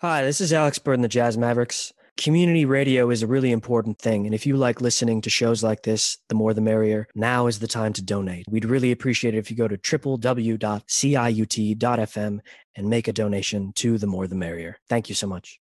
Hi, this is Alex Bird and the Jazz Mavericks. Community radio is a really important thing, and if you like listening to shows like this, the more the merrier, now is the time to donate. We'd really appreciate it if you go to www.ciut.fm and make a donation to the more the merrier. Thank you so much.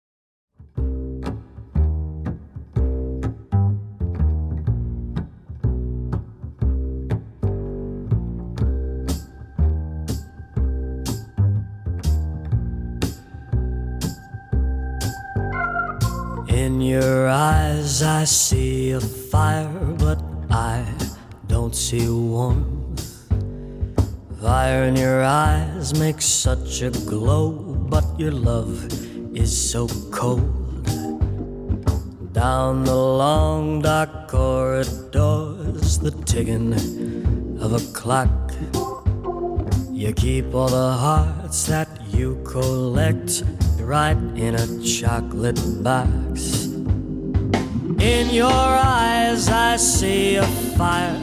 Your eyes, I see a fire, but I don't see warmth. Fire in your eyes makes such a glow, but your love is so cold. Down the long, dark corridors, the ticking of a clock. You keep all the hearts that you collect right in a chocolate box. In your eyes, I see a fire.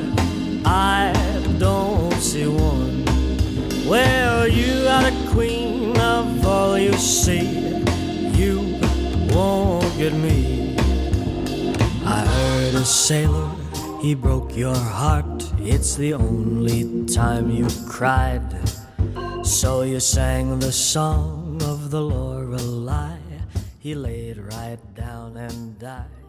I don't see one. Well, you are the queen of all you see. You won't get me. I heard a sailor, he broke your heart. It's the only time you cried. So you sang the song of the Lorelei. He laid right down and died.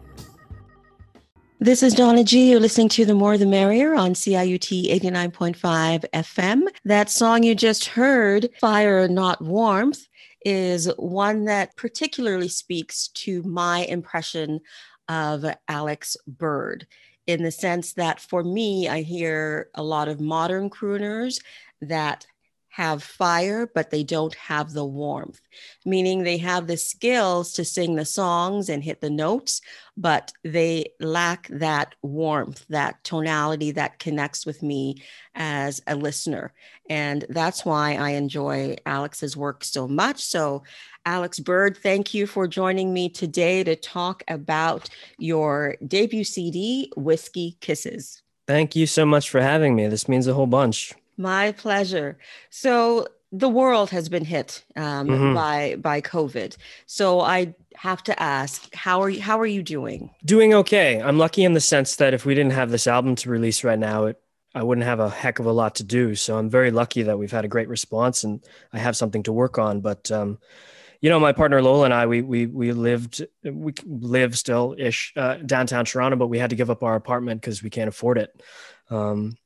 This is Donna G. You're listening to The More the Merrier on CIUT 89.5 FM. That song you just heard, Fire Not Warmth, is one that particularly speaks to my impression of Alex Bird in the sense that for me, I hear a lot of modern crooners that have fire, but they don't have the warmth, meaning they have the skills to sing the songs and hit the notes, but they lack that warmth, that tonality that connects with me as a listener. And that's why I enjoy Alex's work so much. So, Alex Bird, thank you for joining me today to talk about your debut CD, Whiskey Kisses. Thank you so much for having me. This means a whole bunch. My pleasure. So the world has been hit um, mm-hmm. by by COVID. So I have to ask, how are you? How are you doing? Doing okay. I'm lucky in the sense that if we didn't have this album to release right now, it I wouldn't have a heck of a lot to do. So I'm very lucky that we've had a great response and I have something to work on. But um, you know, my partner Lola and I, we we we lived we live still ish uh, downtown Toronto, but we had to give up our apartment because we can't afford it. Um,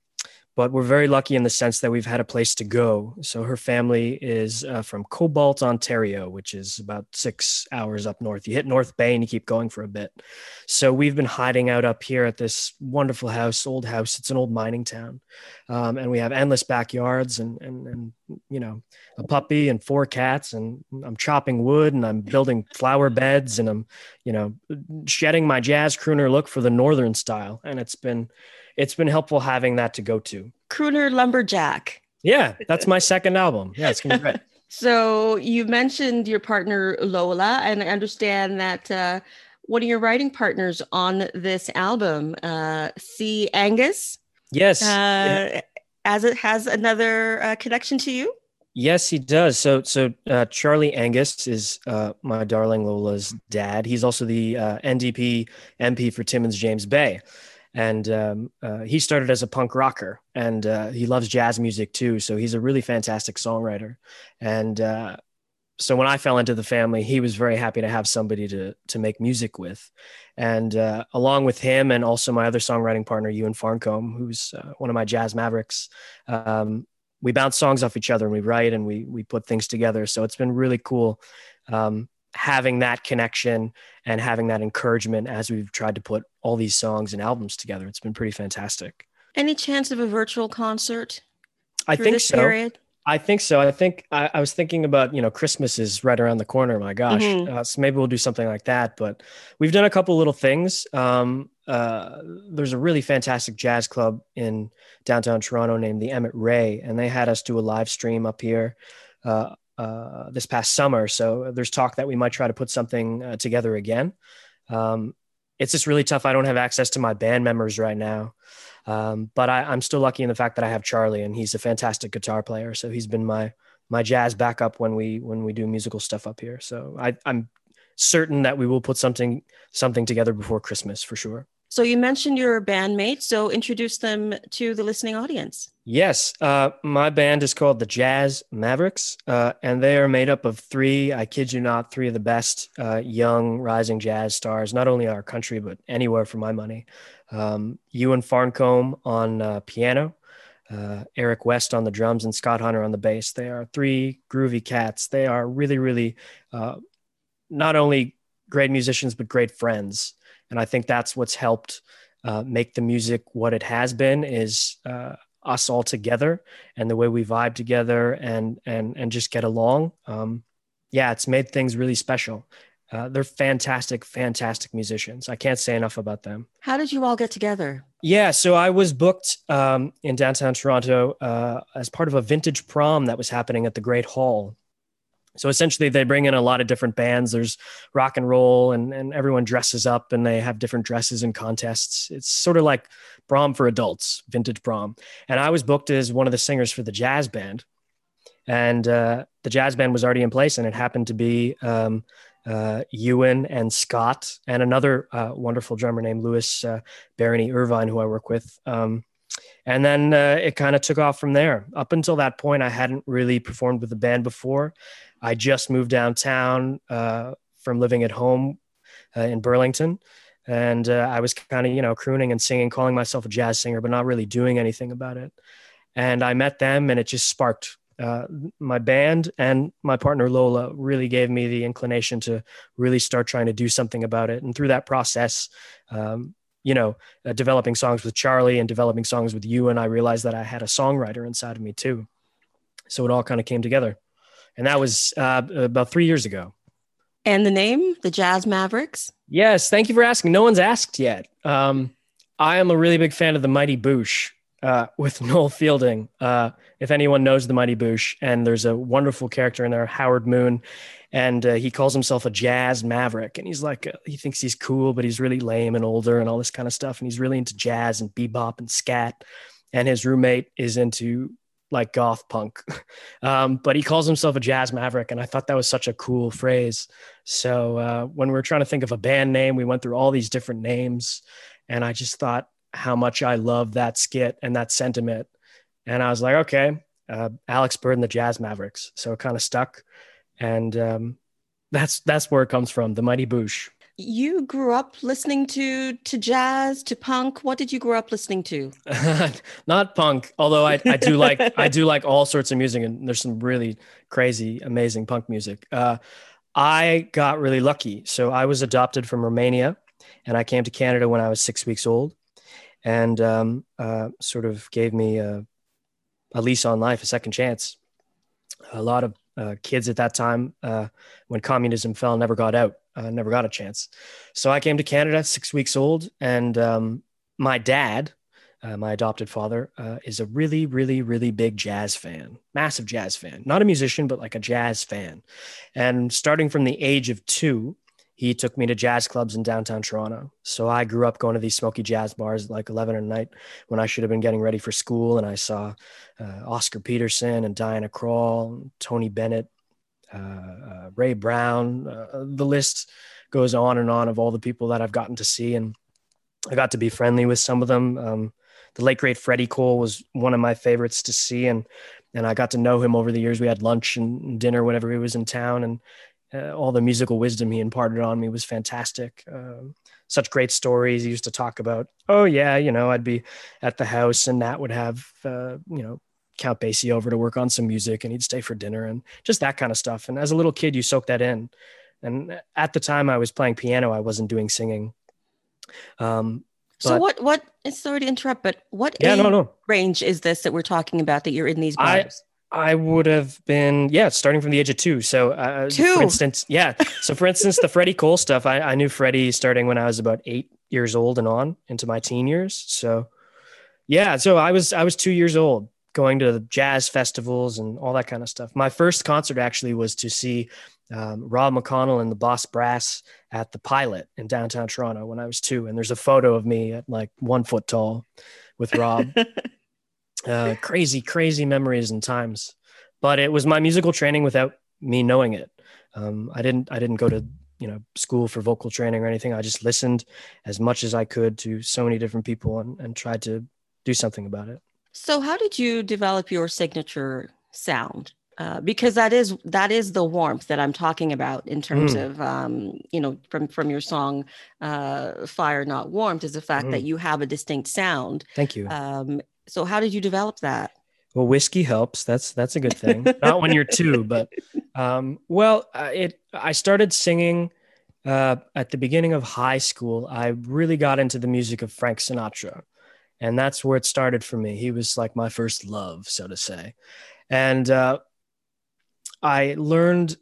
but we're very lucky in the sense that we've had a place to go. So her family is uh, from Cobalt, Ontario, which is about six hours up north. You hit North Bay and you keep going for a bit. So we've been hiding out up here at this wonderful house, old house. It's an old mining town, um, and we have endless backyards and and and you know a puppy and four cats. And I'm chopping wood and I'm building flower beds and I'm you know shedding my jazz crooner look for the northern style. And it's been it's been helpful having that to go to. Crooner Lumberjack. Yeah, that's my second album. Yeah, it's gonna be great. so you mentioned your partner Lola, and I understand that uh, one of your writing partners on this album, uh, C. Angus. Yes. Uh, yeah. As it has another uh, connection to you. Yes, he does. So, so uh, Charlie Angus is uh, my darling Lola's dad. He's also the uh, NDP MP for Timmins James Bay and um, uh, he started as a punk rocker and uh, he loves jazz music too so he's a really fantastic songwriter. And uh, so when i fell into the family he was very happy to have somebody to to make music with. And uh, along with him and also my other songwriting partner ewan farncombe who's uh, one of my jazz mavericks um, we bounce songs off each other and we write and we we put things together. So it's been really cool. Um, having that connection and having that encouragement as we've tried to put all these songs and albums together. It's been pretty fantastic. Any chance of a virtual concert? I think so. Period? I think so. I think I, I, was thinking about, you know, Christmas is right around the corner. My gosh. Mm-hmm. Uh, so maybe we'll do something like that. But we've done a couple little things. Um, uh, there's a really fantastic jazz club in downtown Toronto named the Emmet Ray, and they had us do a live stream up here. Uh, uh, this past summer. So there's talk that we might try to put something uh, together again. Um, it's just really tough. I don't have access to my band members right now. Um, but I, am still lucky in the fact that I have Charlie and he's a fantastic guitar player. So he's been my, my jazz backup when we when we do musical stuff up here. So I, I'm certain that we will put something something together before Christmas for sure. So you mentioned your bandmates, so introduce them to the listening audience. Yes, uh, my band is called the Jazz Mavericks, uh, and they are made up of three. I kid you not, three of the best uh, young rising jazz stars, not only our country but anywhere for my money. Um, Ewan Farncombe on uh, piano, uh, Eric West on the drums, and Scott Hunter on the bass. They are three groovy cats. They are really, really uh, not only great musicians but great friends and i think that's what's helped make the music what it has been is us all together and the way we vibe together and and and just get along. Um, yeah it's made things really special. Uh, they're fantastic fantastic musicians. I can't say enough about them. How did you all get together? Yeah so i was booked um, in downtown toronto uh, as part of a vintage prom that was happening at the great hall so essentially, they bring in a lot of different bands. There's rock and roll, and, and everyone dresses up and they have different dresses and contests. It's sort of like prom for adults, vintage prom. And I was booked as one of the singers for the jazz band. And uh, the jazz band was already in place, and it happened to be um, uh, Ewan and Scott and another uh, wonderful drummer named Louis uh, Barony Irvine, who I work with. Um, and then uh, it kind of took off from there. Up until that point, I hadn't really performed with the band before. I just moved downtown uh, from living at home uh, in Burlington. And uh, I was kind of, you know, crooning and singing, calling myself a jazz singer, but not really doing anything about it. And I met them and it just sparked uh, my band and my partner Lola really gave me the inclination to really start trying to do something about it. And through that process, um, you know, uh, developing songs with Charlie and developing songs with Ewan, and I realized that I had a songwriter inside of me too. So it all kind of came together and that was uh, about three years ago. And the name, the Jazz Mavericks? Yes, thank you for asking. No one's asked yet. Um, I am a really big fan of the Mighty Boosh uh, with Noel Fielding. Uh, if anyone knows the Mighty Boosh, and there's a wonderful character in there, Howard Moon, and uh, he calls himself a jazz maverick, and he's like uh, he thinks he's cool, but he's really lame and older and all this kind of stuff, and he's really into jazz and bebop and scat. And his roommate is into like goth punk. Um, but he calls himself a jazz maverick. And I thought that was such a cool phrase. So uh, when we were trying to think of a band name, we went through all these different names. And I just thought how much I love that skit and that sentiment. And I was like, okay, uh, Alex Bird and the Jazz Mavericks. So it kind of stuck. And um, that's that's where it comes from, the Mighty Boosh you grew up listening to to jazz to punk? What did you grow up listening to? Not punk although I, I do like i do like all sorts of music and there's some really crazy amazing punk music. Uh, i got really lucky. So i was adopted from romania and i came to canada when i was six weeks old and um, uh, sort of gave me a, a lease on life a second chance. A lot of uh, kids at that time uh, when communism fell never got out uh, never got a chance. So I came to Canada, six weeks old, and um, my dad, uh, my adopted father, uh, is a really, really, really big jazz fan, massive jazz fan. Not a musician, but like a jazz fan. And starting from the age of two, he took me to jazz clubs in downtown Toronto. So I grew up going to these smoky jazz bars at like 11 at night when I should have been getting ready for school. And I saw uh, Oscar Peterson and Diana Krall, Tony Bennett, uh, uh, Ray Brown. Uh, the list goes on and on of all the people that I've gotten to see, and I got to be friendly with some of them. Um, the late great Freddie Cole was one of my favorites to see, and and I got to know him over the years. We had lunch and dinner whenever he was in town, and uh, all the musical wisdom he imparted on me was fantastic. Um, such great stories. He used to talk about, oh yeah, you know, I'd be at the house and Nat would have, uh, you know, Count Basie over to work on some music and he'd stay for dinner and just that kind of stuff. And as a little kid, you soak that in. And at the time I was playing piano, I wasn't doing singing. Um, so what, what, sorry to interrupt, but what yeah, no, no. range is this that we're talking about that you're in these bars? I, would have been, yeah, starting from the age of two. So, uh, two. for instance, yeah. So, for instance, the Freddie Cole stuff, I, I knew Freddie starting when I was about eight years old and on into my teen years. So, yeah, so I was I was two years old going to the jazz festivals and all that kind of stuff. My first concert actually was to see um, Rob McConnell and the Boss Brass at the Pilot in downtown Toronto when I was two. And there's a photo of me at like one foot tall with Rob. uh, crazy, crazy memories and times. but it was my musical training without me knowing it. Um, I didn't I didn't go to you know school for vocal training or anything. I just listened as much as I could to so many different people and, and tried to do something about it. So, how did you develop your signature sound? Uh, because that is that is the warmth that I'm talking about in terms mm. of um, you know from from your song uh, "Fire Not Warmth" is the fact mm. that you have a distinct sound. Thank you. Um, so, how did you develop that? Well, whiskey helps. That's that's a good thing. Not when you're two, but um, well, uh, it. I started singing uh, at the beginning of high school. I really got into the music of Frank Sinatra, and that's where it started for me. He was like my first love, so to say, and uh, I learned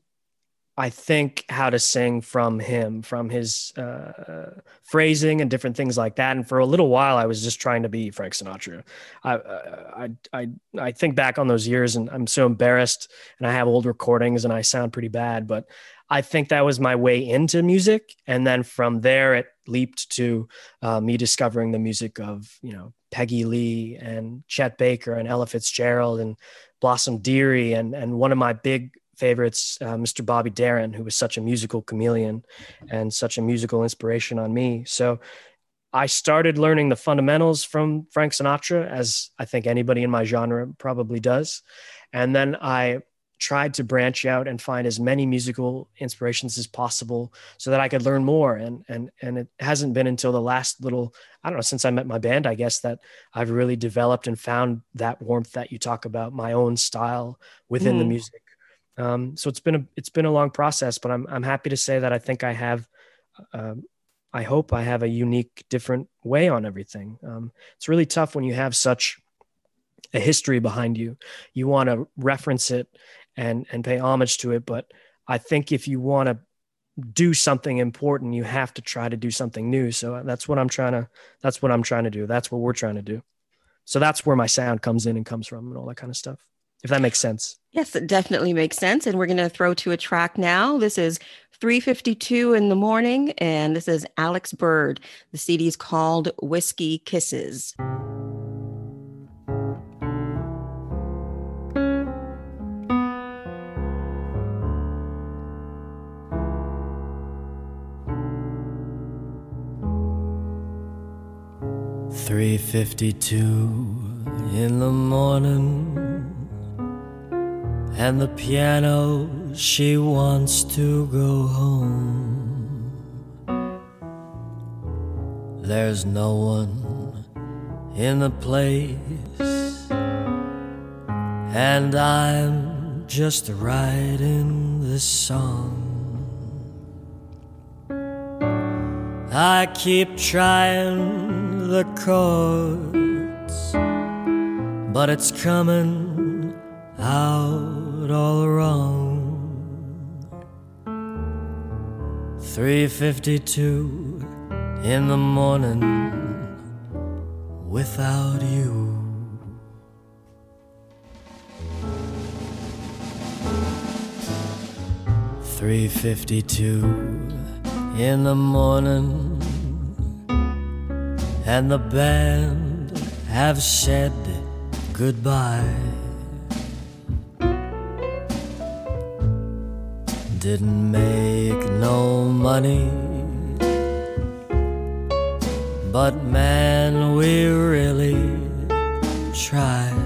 I think how to sing from him, from his uh, phrasing and different things like that. And for a little while, I was just trying to be Frank Sinatra. I, I, I, I think back on those years, and I'm so embarrassed. And I have old recordings, and I sound pretty bad. But I think that was my way into music, and then from there, it leaped to uh, me discovering the music of you know Peggy Lee and Chet Baker and Ella Fitzgerald and Blossom Dearie, and and one of my big favorites, uh, Mr. Bobby Darin, who was such a musical chameleon and such a musical inspiration on me. So I started learning the fundamentals from Frank Sinatra, as I think anybody in my genre probably does. And then I tried to branch out and find as many musical inspirations as possible so that I could learn more. And and and it hasn't been until the last little, I don't know, since I met my band, I guess, that I've really developed and found that warmth that you talk about, my own style within mm. the music um, so it's been a it's been a long process, but I'm I'm happy to say that I think I have. Uh, I hope I have a unique, different way on everything. Um, it's really tough when you have such a history behind you. You want to reference it and and pay homage to it, but I think if you want to do something important, you have to try to do something new. So that's what I'm trying to. That's what I'm trying to do. That's what we're trying to do. So that's where my sound comes in and comes from, and all that kind of stuff if that makes sense. Yes, it definitely makes sense. And we're going to throw to a track now. This is 352 in the morning, and this is Alex Bird. The CD is called Whiskey Kisses. Three fifty two in the morning and the piano, she wants to go home. There's no one in the place, and I'm just writing this song. I keep trying the chords, but it's coming out all wrong. 3:52 in the morning without you. Three fifty two in the morning, and the band have said goodbye. Didn't make no money. But man, we really tried.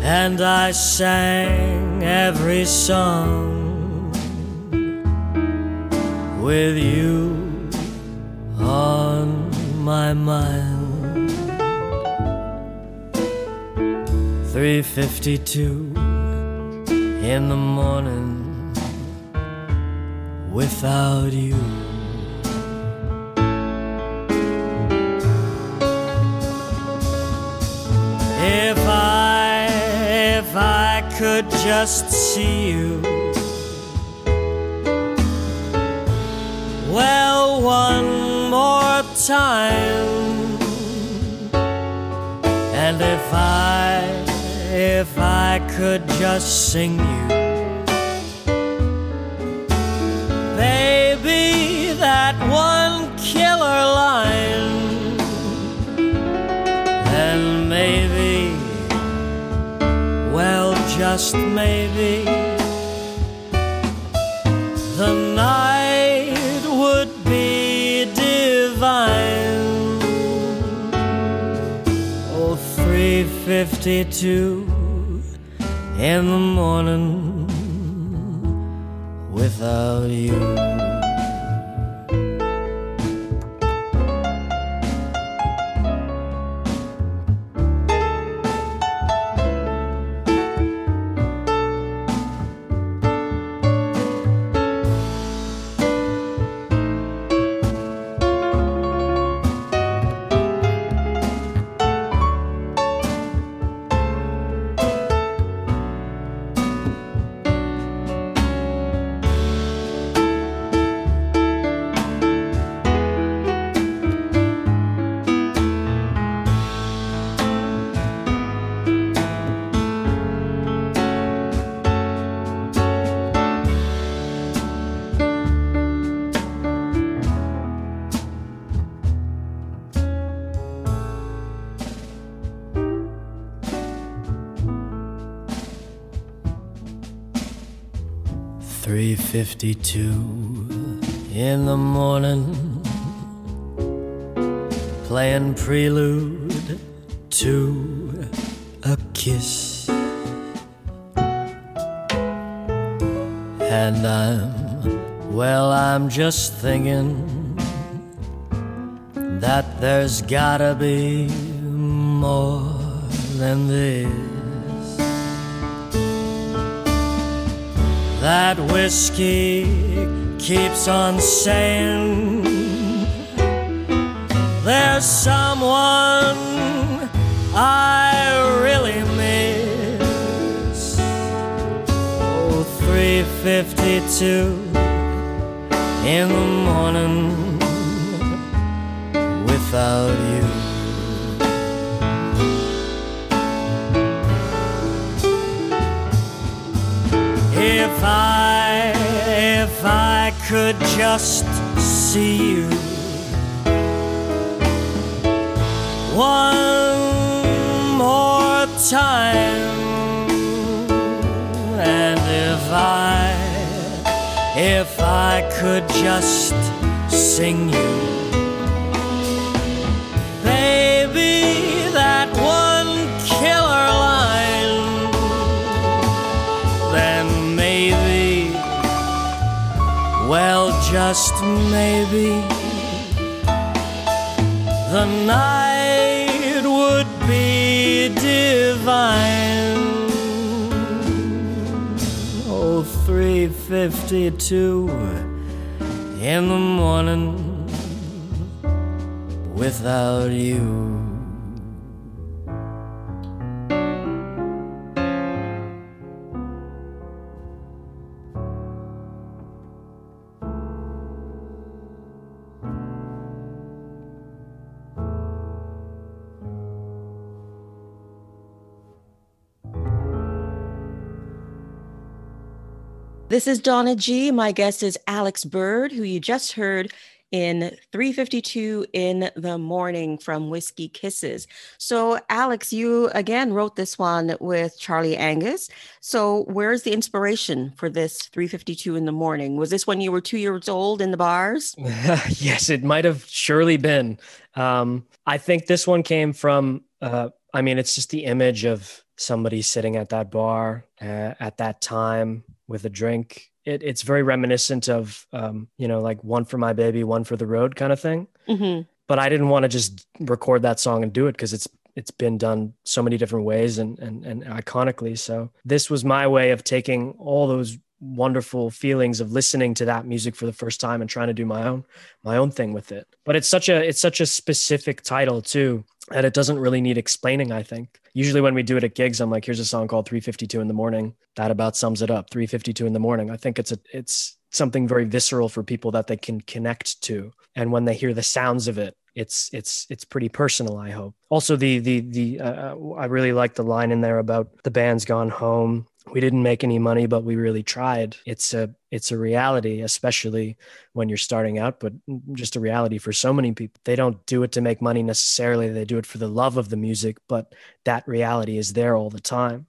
And I sang every song with you on my mind. 352 in the morning without you. If I, if I could just see you. Well, one more time. And if I if I could just sing you. Baby, that one killer line. Then maybe well, just maybe the night would be divine. Oh, 352 in the morning without you. Three fifty-two in the morning, playing prelude to a kiss, and I'm well. I'm just thinking that there's gotta be more than this. That whiskey keeps on saying there's someone I really miss. Oh, 352 in the morning without you. If I, if I could just see you. One more time, and if I, if I could just sing you, just maybe, the night would be divine. Oh, 352 in the morning without you. This is Donna G. My guest is Alex Bird, who you just heard in 352 in the morning from Whiskey Kisses. So, Alex, you again wrote this one with Charlie Angus. So, where's the inspiration for this 352 in the morning? Was this when you were two years old in the bars? yes, it might have surely been. Um, I think this one came from, uh, I mean, it's just the image of somebody sitting at that bar uh, at that time with a drink. It, it's very reminiscent of, um, you know, like one for my baby, one for the road kind of thing. Mm-hmm. But I didn't want to just record that song and do it because it's it's been done so many different ways and, and and iconically. So this was my way of taking all those wonderful feelings of listening to that music for the first time and trying to do my own my own thing with it. But it's such a it's such a specific title too that it doesn't really need explaining, I think. Usually when we do it at gigs, I'm like, here's a song called 352 in the morning. That about sums it up. 352 in the morning. I think it's a it's something very visceral for people that they can connect to. And when they hear the sounds of it, it's it's it's pretty personal i hope also the the the uh, i really like the line in there about the band's gone home we didn't make any money but we really tried it's a it's a reality especially when you're starting out but just a reality for so many people they don't do it to make money necessarily they do it for the love of the music but that reality is there all the time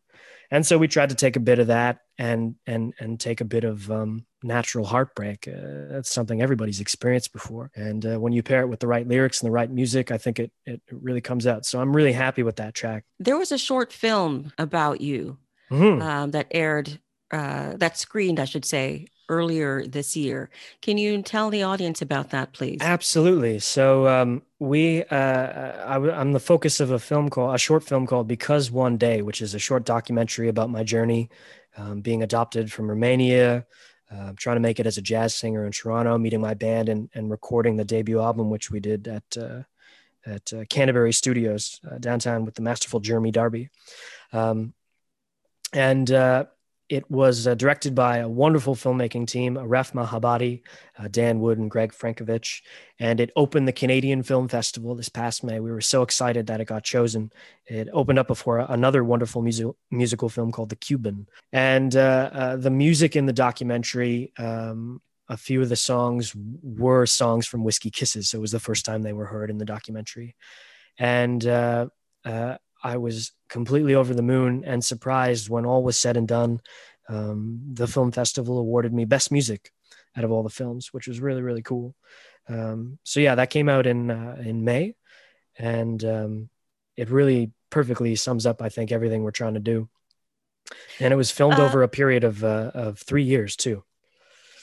and so we tried to take a bit of that and and and take a bit of um, natural heartbreak. Uh, that's something everybody's experienced before, and uh, when you pair it with the right lyrics and the right music, I think it it really comes out. So I'm really happy with that track. There was a short film about you mm-hmm. um, that aired, uh, that screened, I should say, earlier this year. Can you tell the audience about that, please? Absolutely. So um, we, uh, I, am the focus of a film called a short film called Because One Day, which is a short documentary about my journey um, being adopted from Romania. Uh, trying to make it as a jazz singer in Toronto, meeting my band and, and recording the debut album, which we did at uh, at uh, Canterbury Studios uh, downtown with the masterful Jeremy Darby. Um, and uh, it was uh, directed by a wonderful filmmaking team, Aref Mahabadi, uh, Dan Wood, and Greg Frankovich. And it opened the Canadian Film Festival this past May. We were so excited that it got chosen. It opened up before another wonderful music, musical film called The Cuban. And uh, uh the music in the documentary, um, a few of the songs were songs from Whiskey Kisses. So it was the first time they were heard in the documentary. And uh, uh, I was completely over the moon and surprised when all was said and done. Um, the film festival awarded me best music out of all the films, which was really really cool. Um, so yeah, that came out in uh, in May, and um, it really perfectly sums up, I think, everything we're trying to do. And it was filmed uh, over a period of uh, of three years too.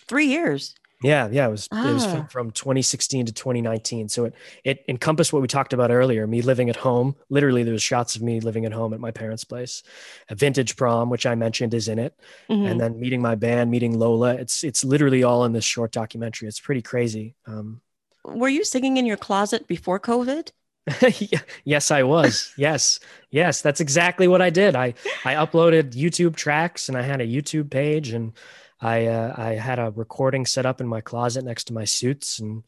Three years. Yeah, yeah, it was ah. it was from, ah. from 2016 to 2019. So it it encompassed what we talked about earlier. Me living at home. Literally, there was shots of me living at home at my parents' place. A vintage prom, which I mentioned, is in it, mm-hmm. and then meeting my band, meeting Lola. It's it's literally all in this short documentary. It's pretty crazy. Um, Were you singing in your closet before COVID? yes, I was. yes, yes, that's exactly what I did. I I uploaded YouTube tracks and I had a YouTube page and I uh, I had a recording set up in my closet next to my suits, and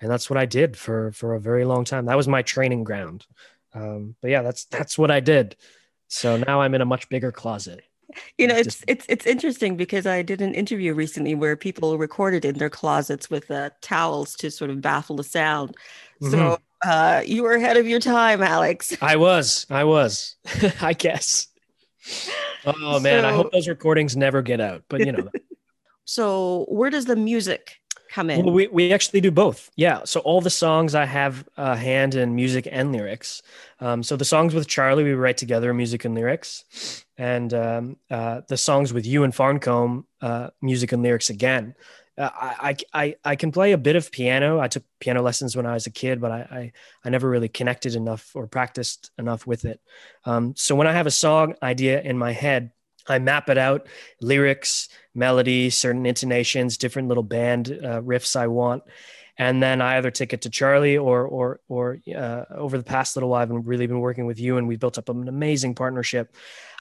and that's what I did for for a very long time. That was my training ground. Um, but yeah, that's that's what I did. So now I'm in a much bigger closet. You know, it's it's it's interesting because I did an interview recently where people recorded in their closets with uh, towels to sort of baffle the sound. So mm-hmm. uh, you were ahead of your time, Alex. I was. I was. I guess. Oh man, so, I hope those recordings never get out. But you know. so where does the music come in? Well, we we actually do both. Yeah. So all the songs I have a hand in music and lyrics. Um, so the songs with Charlie we write together, music and lyrics, and um, uh, the songs with Ewan Farncombe, uh, music and lyrics again. Uh, I, I I can play a bit of piano. I took piano lessons when I was a kid, but I I, I never really connected enough or practiced enough with it. Um, so when I have a song idea in my head, I map it out, lyrics, melody, certain intonations, different little band uh, riffs I want, and then I either take it to Charlie or or or uh, over the past little while I've been really been working with Ewan, and we built up an amazing partnership.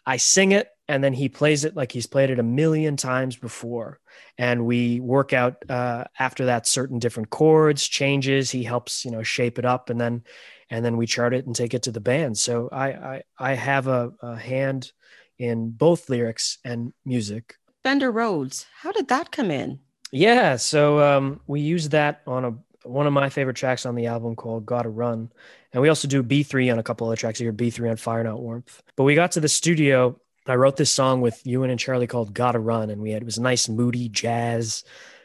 I sing it and then he plays it like he's played it a million times before. And we work out uh, after that certain different chords changes. He helps you know shape it up and then and then we chart it and take it to the band. So i i, I have a, a hand in both lyrics and music. Fender Rhodes how did that come in yeah so um, we used that on a one of my favorite tracks on the album called Gotta Run. And we also do B3 on a couple of other tracks here, B3 on Fire Not Warmth. But we got to the studio I wrote this song with Ewan and Charlie called "Gotta Run," and we had it was a nice moody jazz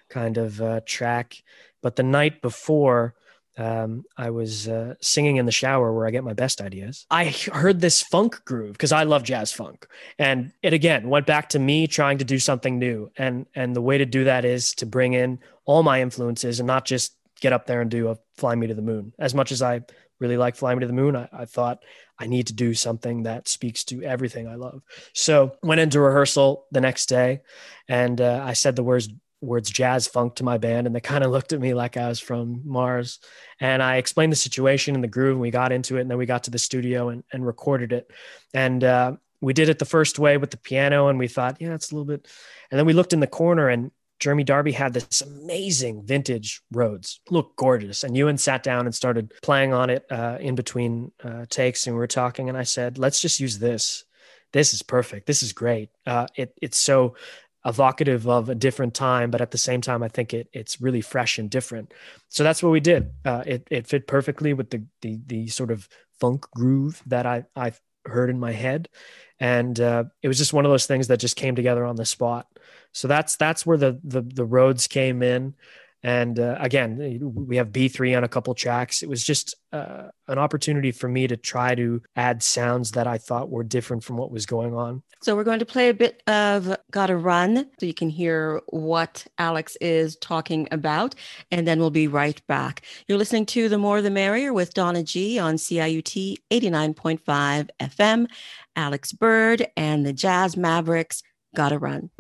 kind of uh, track. But the night before, um, I was uh, singing in the shower where I get my best ideas. I heard this funk groove because I love jazz funk, and it again went back to me trying to do something new. And and the way to do that is to bring in all my influences and not just get up there and do a "Fly Me to the Moon." As much as I really like Fly Me to the Moon, I, I thought I need to do something that speaks to everything I love. So went into rehearsal the next day, and uh, I said the words words jazz funk to my band, and they kind of looked at me like I was from Mars. And I explained the situation and the groove, and we got into it, and then we got to the studio and, and recorded it. And uh, we did it the first way with the piano, and we thought, yeah, it's a little bit. And then we looked in the corner, and Jeremy Darby had this amazing vintage Rhodes, looked gorgeous. And Ewan sat down and started playing on it uh, in between uh, takes, and we were talking. And I said, "Let's just use this. This is perfect. This is great. Uh, it, it's so evocative of a different time, but at the same time, I think it it's really fresh and different. So that's what we did. Uh, it it fit perfectly with the the the sort of funk groove that I I heard in my head, and uh, it was just one of those things that just came together on the spot. So that's that's where the the, the Rhodes came in. And uh, again, we have B3 on a couple tracks. It was just uh, an opportunity for me to try to add sounds that I thought were different from what was going on. So we're going to play a bit of Gotta Run so you can hear what Alex is talking about, and then we'll be right back. You're listening to The More the Merrier with Donna G on CIUT 89.5 FM, Alex Bird and the Jazz Mavericks, Gotta Run.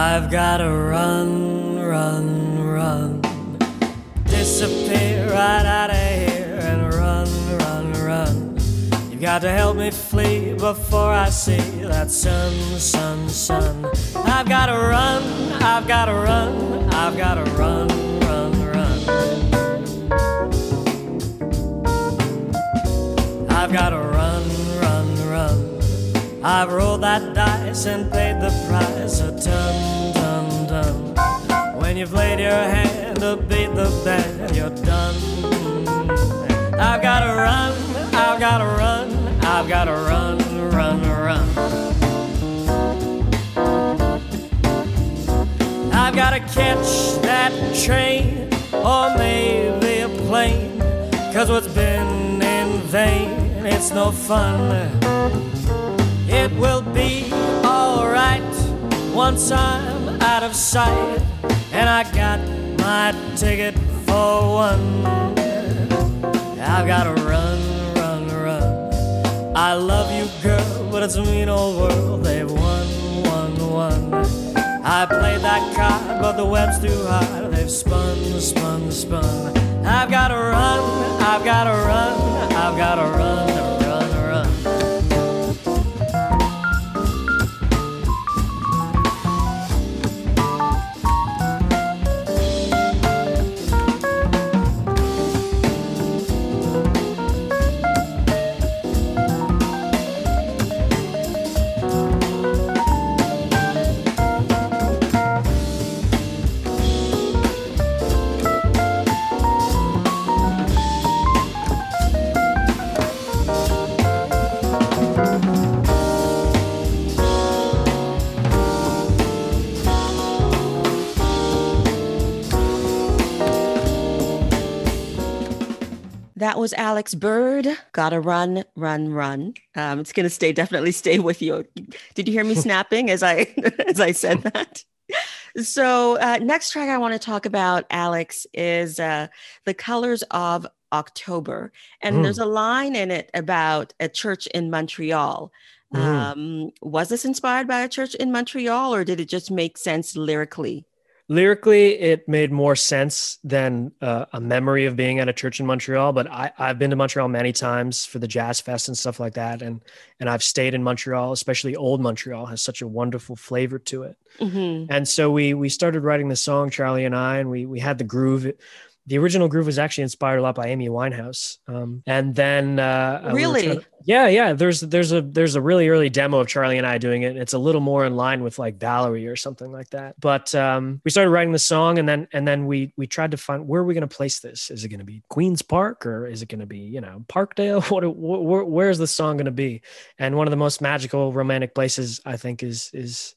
I've gotta run, run, run. Disappear right out of here and run, run, run. You've got to help me flee before I see that sun, sun, sun. I've gotta run, I've gotta run, I've gotta run, run, run. I've gotta run, run, run. I've rolled that dice and paid the price ton, ton, ton. When you've laid your hand to beat the band, you're done. I've gotta run, I've gotta run, I've gotta run, run, run. I've gotta catch that train or maybe a plane. Cause what's been in vain, it's no fun. It will be alright once I'm out of sight and I got my ticket for one. I've gotta run, run, run. I love you, girl, but it's a mean old world. They've won, won, won. I played that card, but the web's too hard. They've spun, spun, spun. I've gotta run, I've gotta run, I've gotta run, run, was Alex Bird. Gotta run, run, run. Um, it's gonna stay definitely stay with you. Did you hear me snapping as I as I said that? So uh, next track I want to talk about, Alex, is uh, the colors of October, and Mm. there's a line in it about a church in Montreal. Mhm. Um, was this inspired by a church in Montreal, or did it just make sense lyrically? Lyrically, it made more sense than uh, a memory of being at a church in Montreal. But I, I've been to Montreal many times for the jazz fest and stuff like that, and and I've stayed in Montreal, especially old Montreal has such a wonderful flavor to it. Mhm. And so we we started writing the song, Charlie and I, and we we had the groove. The original groove was actually inspired a lot by Amy Winehouse. Um, and then uh, Really? trying to- yeah, yeah. There's there's a there's a really early demo of Charlie and I doing it. It's a little more in line with like Valerie or something like that. But um, we started writing the song, and then and then we we tried to find where are we going to place this? Is it going to be Queens Park or is it going to be you know Parkdale? What where, where's the song going to be? And one of the most magical romantic places I think is is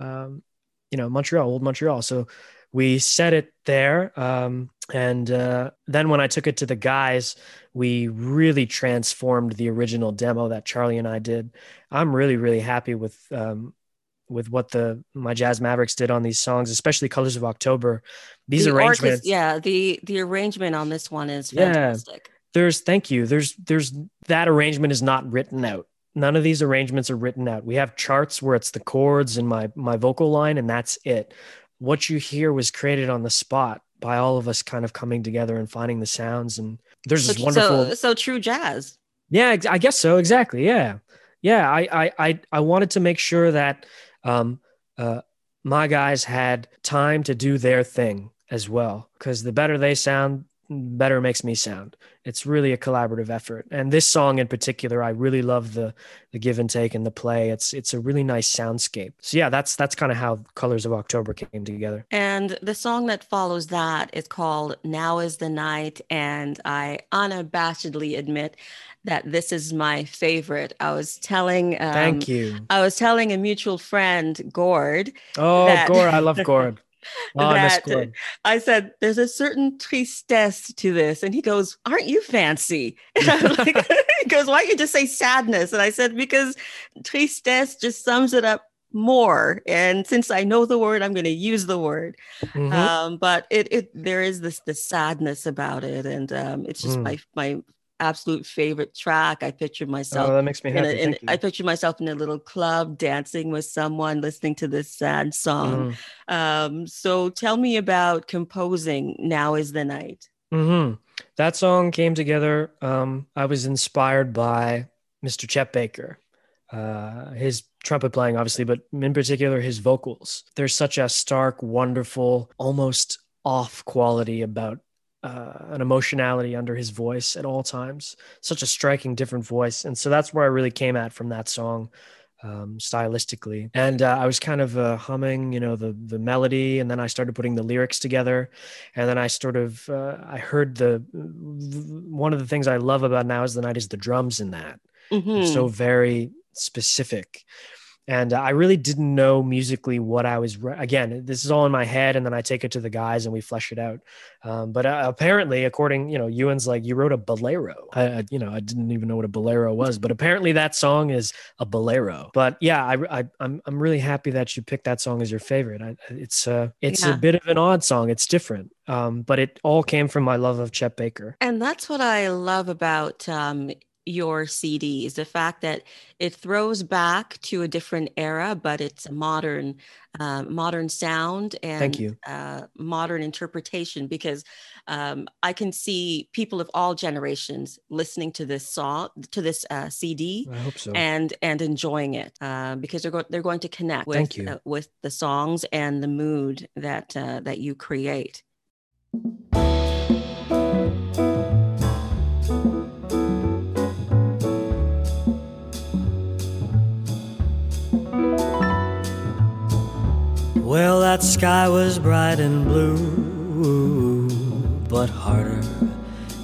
um, you know Montreal, old Montreal. So we set it there, um, and uh, then when I took it to the guys, we really transformed the original demo that Charlie and I did. I'm really really happy with. Um, with what the my jazz mavericks did on these songs especially colors of october these The arrangements yeah, the the arrangement on this one is Yeah. there's thank you there's there's that arrangement is not written out none of these arrangements are written out we have charts where it's the chords and my my vocal line and that's it what you hear was created on the spot by all of us kind of coming together and finding the sounds and there's So, this wonderful so, so true jazz. yeah, ex- I guess so. Exactly. Yeah, yeah. I I I, I wanted to make sure that um, uh, my guys had time to do their thing as well, because the better they sound, better makes me sound. It's really a collaborative effort. And this song in particular, I really love the the give and take and the play. It's it's a really nice soundscape. So yeah, that's that's kind of how Colors of October came together. And the song that follows that is called Now is the Night. And I unabashedly admit that this is my favorite. I was telling um, Thank you. I was telling a mutual friend, Gord. Oh, that- Gord, I love Gord. Oh, that I said, there's a certain tristesse to this. And he goes, Aren't you fancy? like, he goes, Why don't you just say sadness? And I said, Because tristesse just sums it up more. And since I know the word, I'm going to use the word. Mm-hmm. Um, but it, it, there is this, the sadness about it. And um, it's just mm. my, my absolute favorite track. I picture myself. Oh, that makes me happy. In a, in, I picture myself in a little club dancing with someone, listening to this sad song. Mm. Um, so tell me about composing "Now Is the Night." Mm-hmm. That song came together. Um, I was inspired by Mr. Chet Baker. Uh, his trumpet playing, obviously, but in particular his vocals. There's such a stark, wonderful, almost off quality about uh, an emotionality under his voice at all times. Such a striking, different voice, and so that's where I really came at from that song. Um, stylistically. And uh, I was kind of uh, humming, you know, the the melody, and then I started putting the lyrics together, and then I sort of uh, I heard the one of the things I love about Now Is the Night is the drums in that. Mm-hmm. So very specific and uh, I really didn't know musically what I was. Re- Again, this is all in my head, and then I take it to the guys and we flesh it out. Um, but uh, apparently, according you know, Ewan's like you wrote a bolero. I, I, you know I didn't even know what a bolero was, but apparently that song is a bolero. But yeah, I, I am I'm, I'm really happy that you picked that song as your favorite. I, it's uh it's yeah. a bit of an odd song. It's different. Um, but it all came from my love of Chet Baker. And that's what I love about um, your CDs. The fact that it throws back to a different era, but it's a modern, uh, modern sound and Thank you. Uh, modern interpretation. Because um, I can see people of all generations listening to this song, to this uh, CD, I hope so. and and enjoying it uh, because they're they're going to connect with uh, with the songs and the mood that uh, that you create. Well, that sky was bright and blue, but harder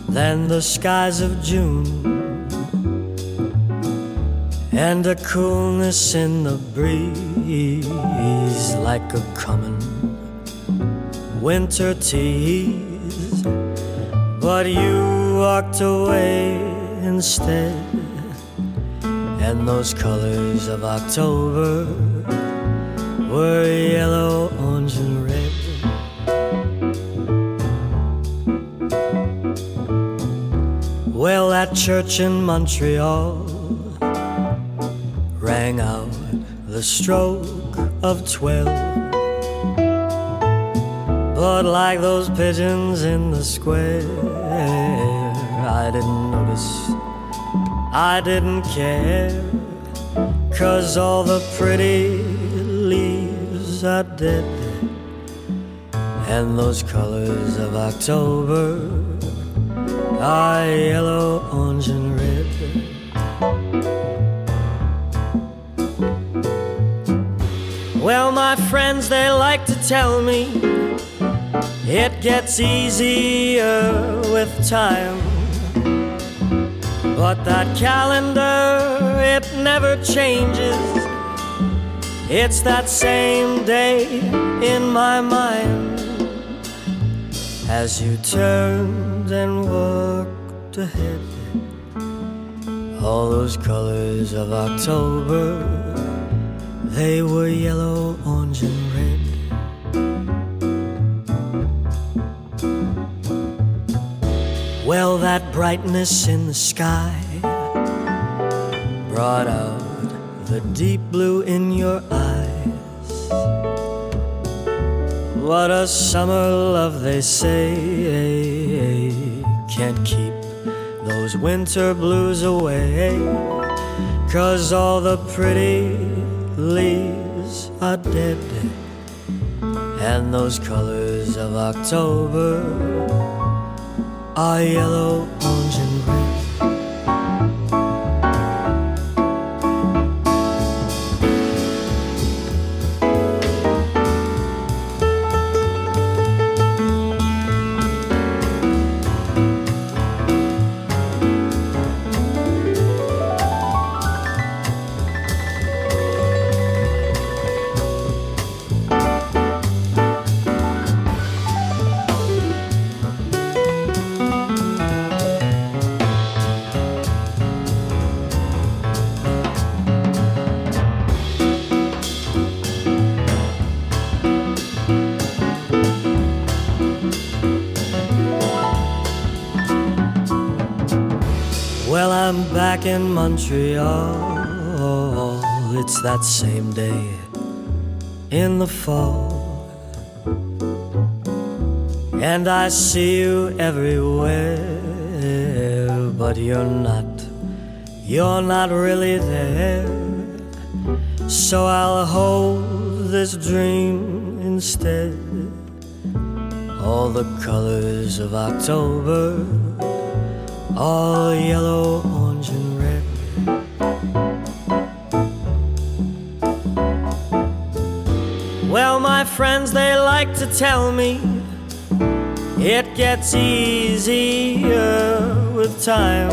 than the skies of June. And a coolness in the breeze, like a coming winter tease. But you walked away instead, and those colors of October were yellow, orange, and red. Well, that church in Montreal rang out the stroke of twelve. But like those pigeons in the square, I didn't notice, I didn't care, cause all the pretty and those colors of October are yellow, orange, and red. Well, my friends, they like to tell me it gets easier with time. But that calendar, it never changes. It's that same day in my mind as you turned and walked ahead. All those colors of October, they were yellow, orange, and red. Well, that brightness in the sky brought out the deep blue in your eyes. What a summer love they say can't keep those winter blues away. Cause all the pretty leaves are dead, and those colors of October are yellow, Montreal. Oh, it's that same day in the fall. And I see you everywhere, but you're not, you're not really there. So I'll hold this dream instead. All the colors of October all yellow, like to tell me it gets easier with time.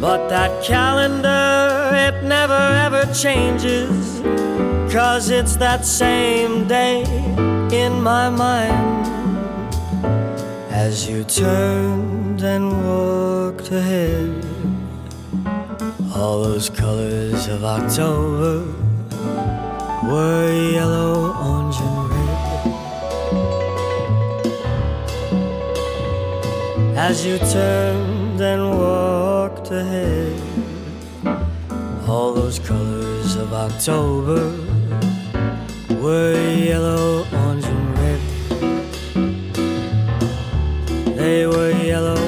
But that calendar, it never ever changes. Cause it's that same day in my mind as you turned and walked ahead. All those colors of October were yellow, As you turned and walked ahead, all those colors of October were yellow, orange, and red. They were yellow,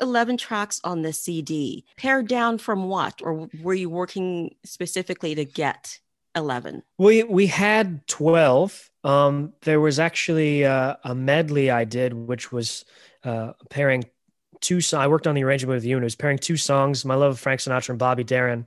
11 tracks on the CD. Pared down from what? Or were you working specifically to get 11? We we had twelve. Um, there was actually uh, a medley I did, which was uh, pairing two. So I worked on the arrangement with you, and it was pairing two songs: "My Love of Frank Sinatra" and Bobby Darin.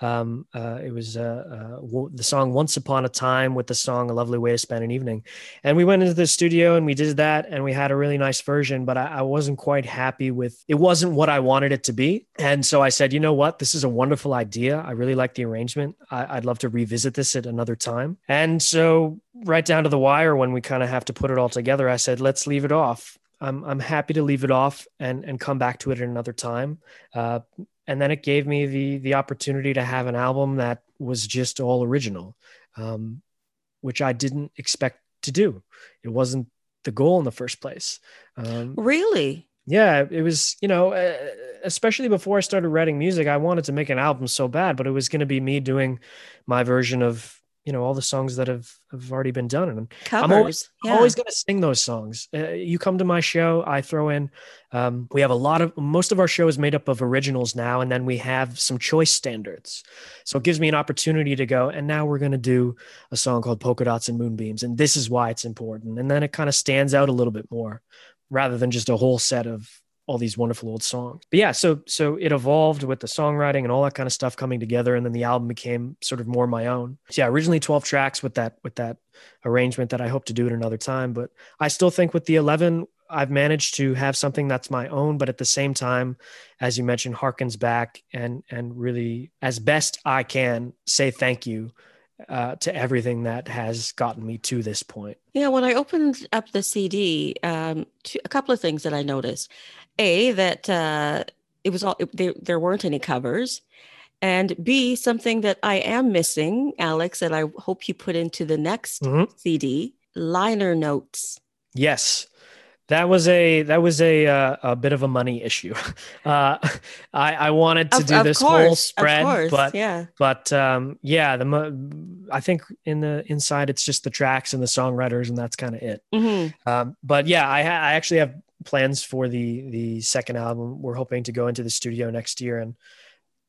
Um, uh, it was uh, uh, the song "Once Upon a Time" with the song "A Lovely Way to Spend an Evening," and we went into the studio and we did that, and we had a really nice version. But I, I wasn't quite happy with it. wasn't what I wanted it to be, and so I said, you know what, this is a wonderful idea. I really like the arrangement. I, I'd love to revisit this at another time. And so, right down to the wire, when we kind of have to put it all together, I said, let's leave it off. I'm I'm happy to leave it off and and come back to it at another time. Uh, and then it gave me the the opportunity to have an album that was just all original, um, which I didn't expect to do. It wasn't the goal in the first place. Um, Really? yeah, it was, you know, uh, especially before I started writing music, I wanted to make an album so bad, but it was going to be me doing my version of, you know, all the songs that have, have already been done. And Covers. I'm always, yeah. Always going to sing those songs. Uh, you come to my show, I throw in, um, we have a lot of, most of our show is made up of originals now, and then we have some choice standards. So it gives me an opportunity to go, and now we're going to do a song called Polka Dots and Moonbeams. And this is why it's important. And then it kind of stands out a little bit more rather than just a whole set of all these wonderful old songs. But yeah, so so it evolved with the songwriting and all that kind of stuff coming together, and then the album became sort of more my own. So yeah, originally twelve tracks with that with that arrangement that I hope to do at another time, but I still think with the eleven. I've managed to have something that's my own, but at the same time, as you mentioned, harkens back and and really, as best I can, say thank you uh, to everything that has gotten me to this point. Yeah, when I opened up the CD, um, a couple of things that I noticed. A, that uh, it was all it, there. There weren't any covers, and B, something that I am missing, Alex, that I hope you put into the next Mhm. CD: liner notes. Yes, that was a that was a uh, a bit of a money issue. Uh, I I wanted to Of- do of this course, whole of spread, course, but yeah, but um, yeah, the mo- I think in the inside it's just the tracks and the songwriters, and that's kind of it. Mhm. Um, but yeah, I, ha- I actually have plans for the the second album. We're hoping to go into the studio next year and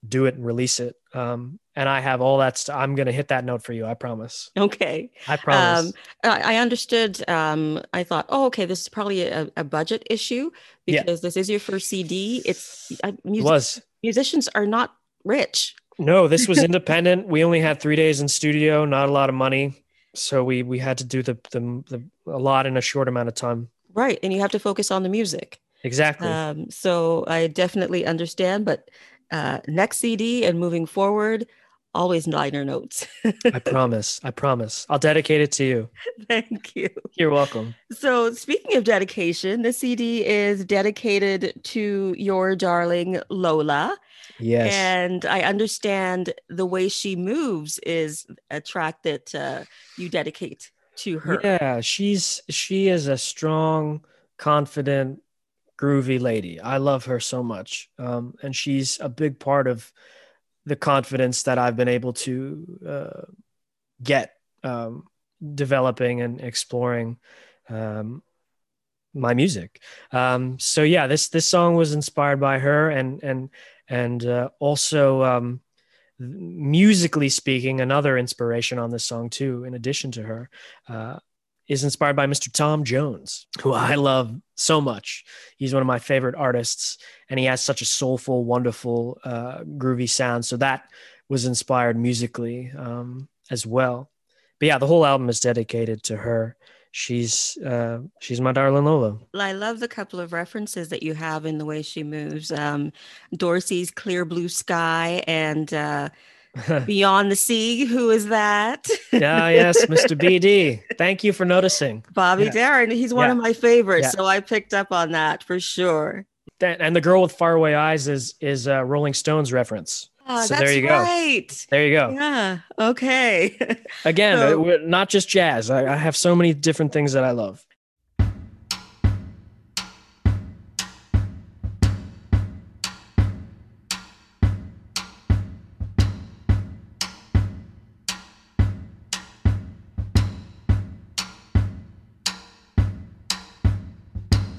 do it and release it. Um, and I have all that stuff. I'm gonna hit that note for you. I promise. okay. I promise. Um, I, I understood. Um, I thought, oh, okay, this is probably a, a budget issue Yeah. because this is your first CD. It's I, it was. musicians are not rich. No, this was independent. we only had three days in studio, not a lot of money, so we we had to do the the, the a lot in a short amount of time. Right. And you have to focus on the music. Exactly. Um, so I definitely understand. But uh, next CD and moving forward, always liner notes. I promise. I promise. I'll dedicate it to you. Thank you. You're welcome. So, speaking of dedication, the CD is dedicated to your darling Lola. Yes. And I understand the way she moves is a track that uh, you dedicate to her. Yeah, she's she is a strong, confident, groovy lady. I love her so much, um, and she's a big part of the confidence that I've been able to uh, get um, developing and exploring um, my music. Um, so yeah, this this song was inspired by her, and and and uh, also um, musically speaking, another inspiration on this song too, in addition to her, uh, is inspired by Mr. Tom Jones, who I love so much. He's one of my favorite artists, and he has such a soulful, wonderful, uh, groovy sound. So that was inspired musically um, as well. But yeah, the whole album is dedicated to her. She's uh, she's my darling Lola. I love the couple of references that you have in the way she moves. Um, Dorsey's "Clear Blue Sky" and uh, Beyond the Sea. Who is that? yeah, yes, Mr. BD. Thank you for noticing. Bobby yeah. Darin. He's one yeah. of my favorites, yeah. so I picked up on that for sure. That, and the girl with faraway eyes is is a Rolling Stones reference. Oh, so there you go. Right. There you go. Yeah. Okay. Again, so, uh, not just jazz. I, I have so many different things that I love.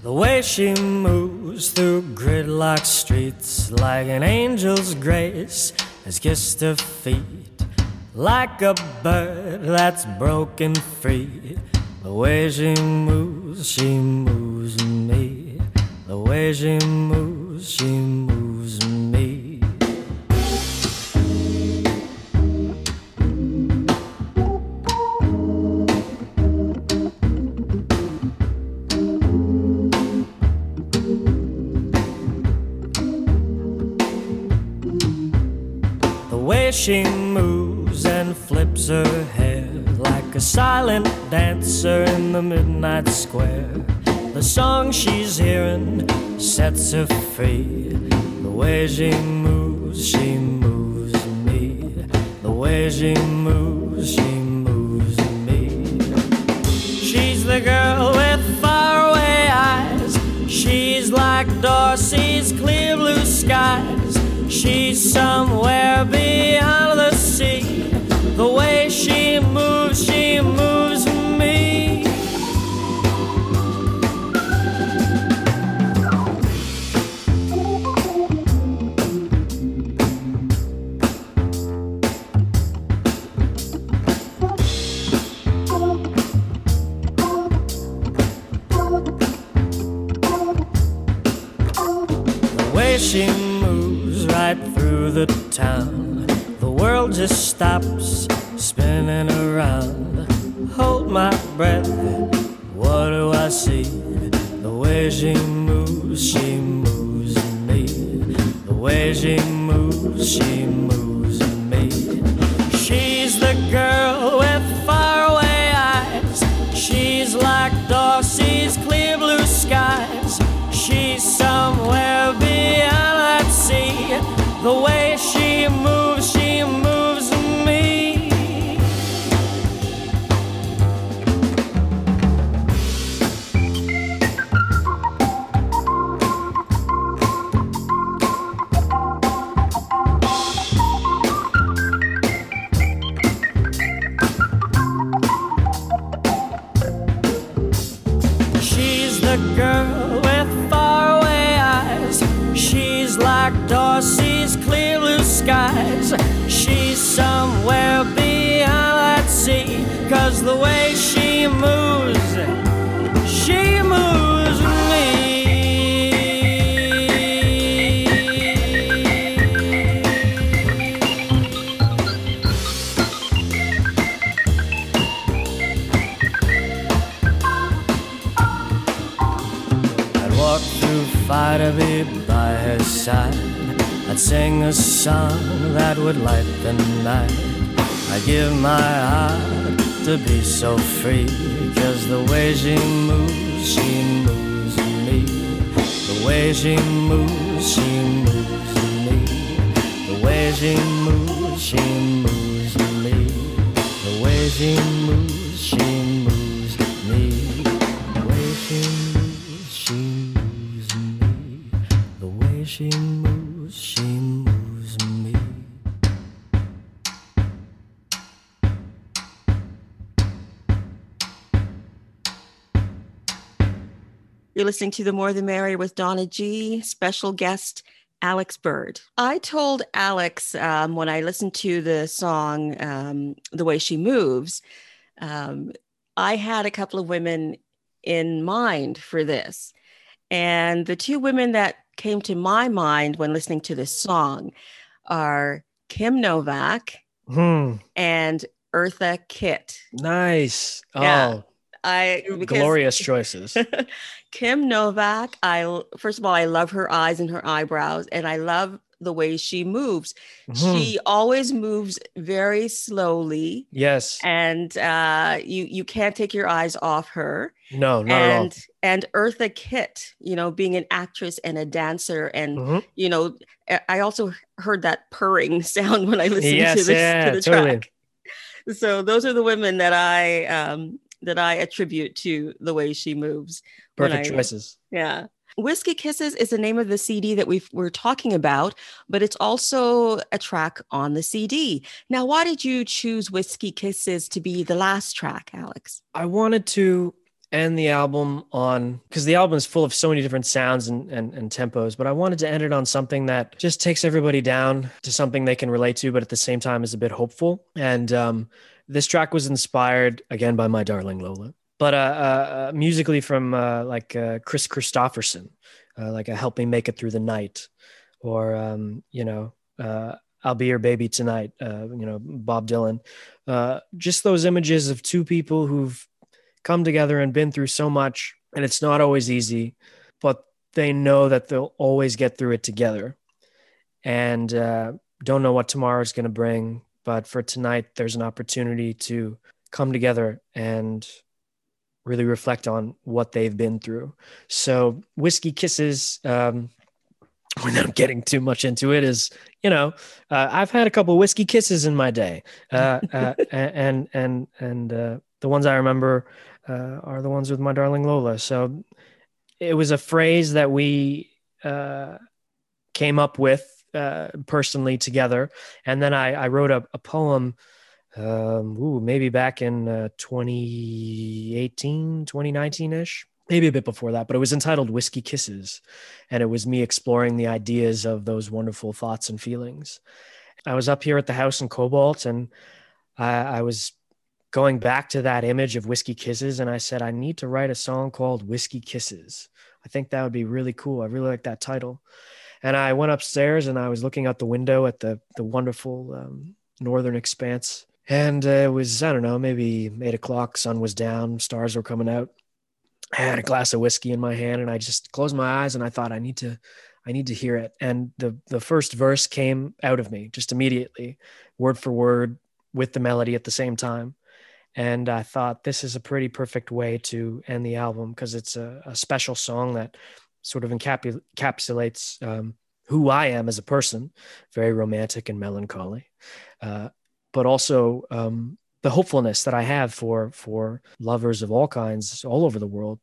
The way she moves through gridlock streets like an angel's grace has kissed her feet like a bird that's broken free. The way she moves, she moves me. The way she moves, she moves she moves and flips her hair like a silent dancer in the midnight square. The song she's hearing sets her free. The way she moves, she moves me. The way she moves, she moves me. She's the girl with faraway eyes. She's like Dorsey's clear blue skies. She's somewhere beyond the sea. The way she moves, she moves The way to The More the Merrier with Donna G, special guest Alex Bird. I told Alex um, when I listened to the song, um, The Way She Moves, um, I had a couple of women in mind for this. And the two women that came to my mind when listening to this song are Kim Novak Hmm. and Eartha Kitt. Nice. Yeah. Oh, I because- glorious choices. Kim Novak, I first of all, I love her eyes and her eyebrows, and I love the way she moves. Mhm. She always moves very slowly, yes. and uh, you you can't take your eyes off her. No, not and and Eartha Kitt, you know, being an actress and a dancer, and Mhm. you know, I- I also heard that purring sound when I listened Yes, to this yeah, to the totally. track. So those are the women that I um that I attribute to the way she moves. Perfect I- choices. Yeah. Whiskey Kisses is the name of the CD that we we're talking about, but it's also a track on the CD. Now, why did you choose Whiskey Kisses to be the last track, Alex? I wanted to end the album on because the album is full of so many different sounds and, and and tempos, but I wanted to end it on something that just takes everybody down to something they can relate to, but at the same time is a bit hopeful. And um, this track was inspired again by my darling Lola, but uh, uh, uh, musically from uh, like uh, Kris Kristofferson, uh, like a "Help Me Make It Through the Night," or um, you know. I'll be your baby tonight. You know, Bob Dylan. Just those images of two people who've come together and been through so much and it's not always easy but they know that they'll always get through it together and don't know what tomorrow is going to bring but for tonight there's an opportunity to come together and really reflect on what they've been through so whiskey kisses um, without getting too much into it is you know uh, i've had a couple whiskey kisses in my day uh, uh, and and and uh, the ones i remember uh, are the ones with my darling Lola. So it was a phrase that we uh, came up with uh, personally together. And then I, I wrote a, a poem, um, ooh, maybe back in uh, 2018, 2019 ish, maybe a bit before that, but it was entitled Whiskey Kisses. And it was me exploring the ideas of those wonderful thoughts and feelings. I was up here at the house in Cobalt and I, I was going back to that image of whiskey kisses and i said i need to write a song called whiskey kisses i think that would be really cool i really like that title and i went upstairs and i was looking out the window at the the wonderful um, northern expanse. And uh, it was i don't know maybe eight o'clock sun was down stars were coming out. I had a glass of whiskey in my hand and i just closed my eyes and i thought i need to i need to hear it. And the the first verse came out of me just immediately word for word with the melody at the same time. And I thought this is a pretty perfect way to end the album because it's a, a, special song that sort of encapsulates um, who I am as a person, very romantic and melancholy, uh, but also um, the hopefulness that I have for for lovers of all kinds all over the world,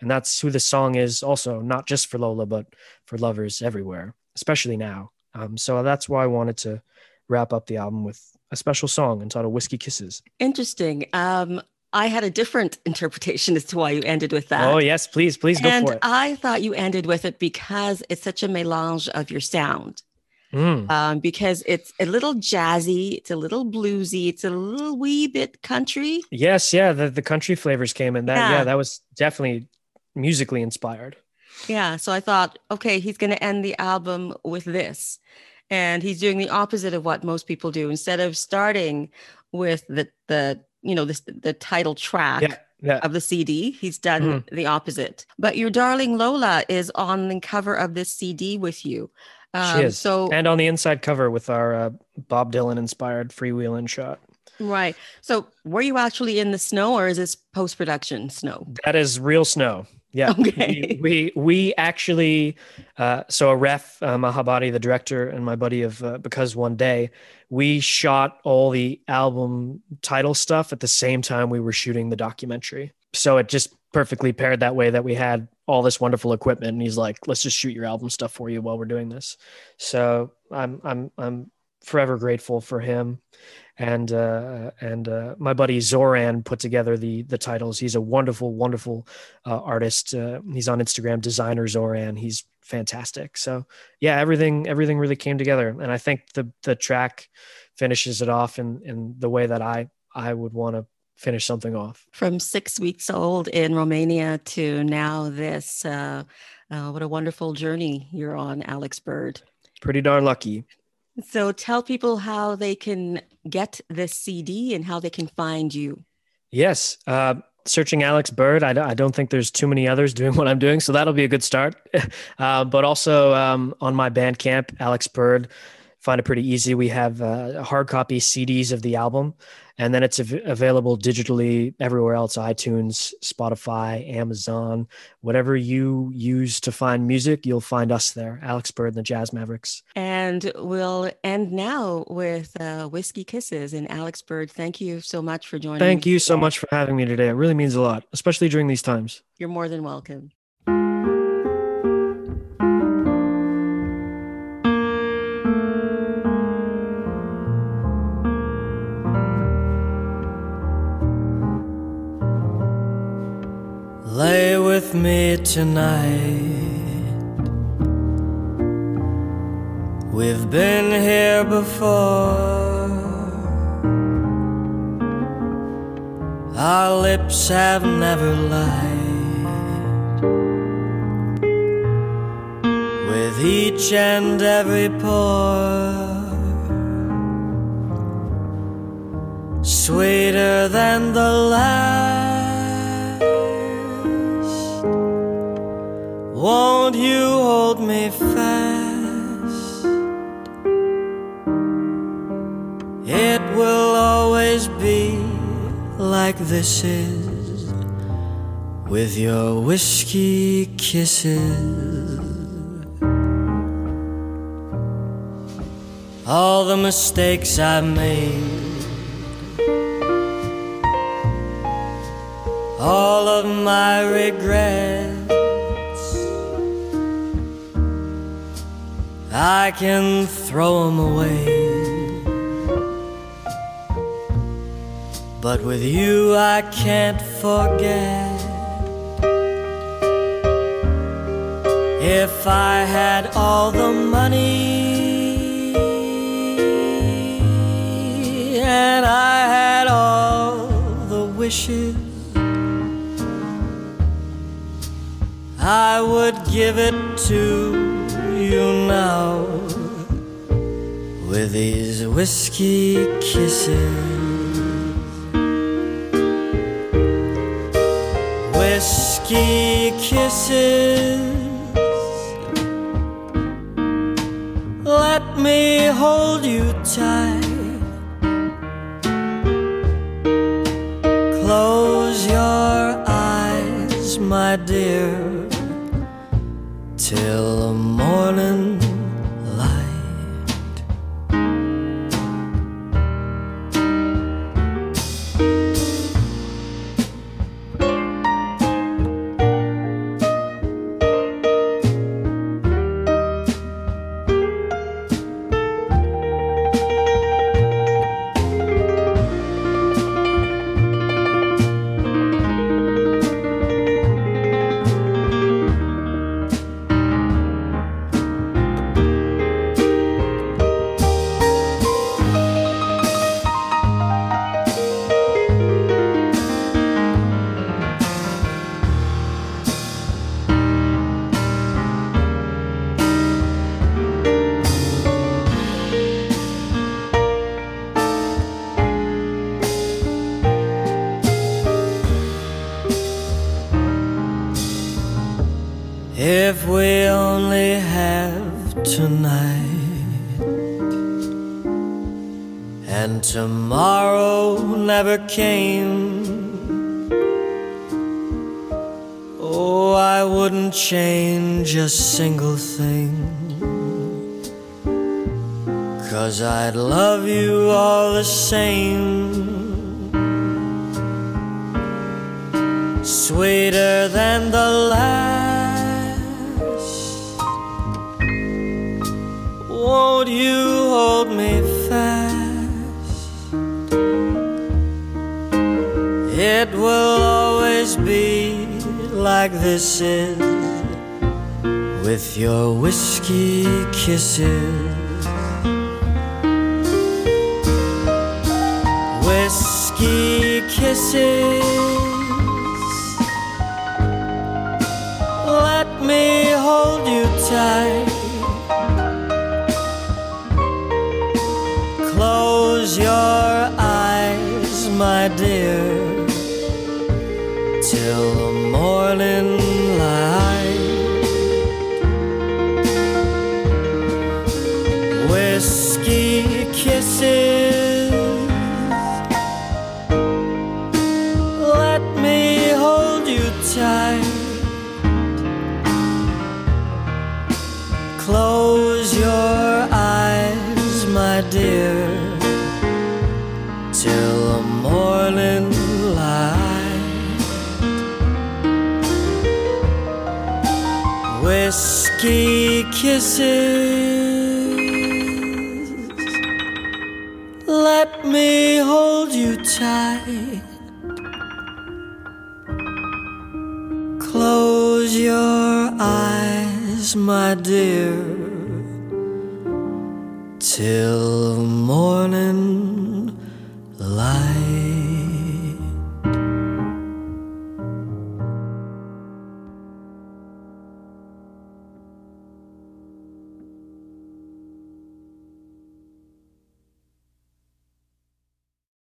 and that's who the song is. Also, not just for Lola, but for lovers everywhere, especially now. Um, so that's why I wanted to wrap up the album with a special song entitled Whiskey Kisses. Interesting. Um, I had a different interpretation as to why you ended with that. Oh, yes, please, please go and for it. I thought you ended with it because it's such a melange of your sound. Mm. Um, because it's a little jazzy, it's a little bluesy, it's a little wee bit country. Yes, yeah, the, the country flavors came in. That yeah. Yeah. that was definitely musically inspired. Yeah. So I thought, okay, he's going to end the album with this. And he's doing the opposite of what most people do. Instead of starting with the, the you know, this, the title track Yeah, yeah. of the CD, he's done Mm-hmm. the opposite. But your darling Lola is on the cover of this CD with you. Um, she is. So and on the inside cover with our uh, Bob Dylan inspired freewheeling shot. Right. So were you actually in the snow or is this post production snow? That is real snow. Yeah. Okay. We, we, we actually, uh, so a ref, uh, Mahabadi, the director, and my buddy of uh, Because One Day, we shot all the album title stuff at the same time we were shooting the documentary. So it just perfectly paired that way that we had all this wonderful equipment. And he's like, let's just shoot your album stuff for you while we're doing this. So I'm, I'm, I'm forever grateful for him. And uh, and uh, my buddy Zoran put together the the titles. He's a wonderful, wonderful uh, artist. Uh, he's on Instagram, designer Zoran. He's fantastic. So yeah, everything everything really came together, and I think the the track finishes it off in in the way that I I would want to finish something off. From six weeks old in Romania to now this, uh, uh, what a wonderful journey you're on, Alex Bird. Pretty darn lucky. So tell people how they can get this CD and how they can find you. Yes. Uh, searching Alex Bird. I, I, don't think there's too many others doing what I'm doing. So that'll be a good start. uh, but also um, on my Bandcamp, Alex Bird find it pretty easy. We have uh, hard copy CDs of the album, and then it's av- available digitally everywhere else iTunes, Spotify, Amazon, whatever you use to find music, you'll find us there, Alex Bird and the Jazz Mavericks. And we'll end now with uh, Whiskey Kisses. And Alex Bird, thank you so much for joining Thank you so much for having me today. It really means a lot, especially during these times. You're more than welcome. Tonight. We've been here before. Our lips have never lied. With each and every pore. Sweeter than the last. Won't you hold me fast? It will always be like this is with your whiskey kisses. All the mistakes I've made, all of my regrets. I can throw them away. But with you, I can't forget. If I had all the money and I had all the wishes, I would give it to with these whiskey kisses. Whiskey kisses. Let me hold you tight. Close your eyes, my dear, Sweeter than the last. Won't you hold me fast? It will always be like this is with your whiskey kisses. Whiskey kisses. Hold you tight. Close your eyes, my dear, kisses. Let me hold you tight. Close your eyes, my dear,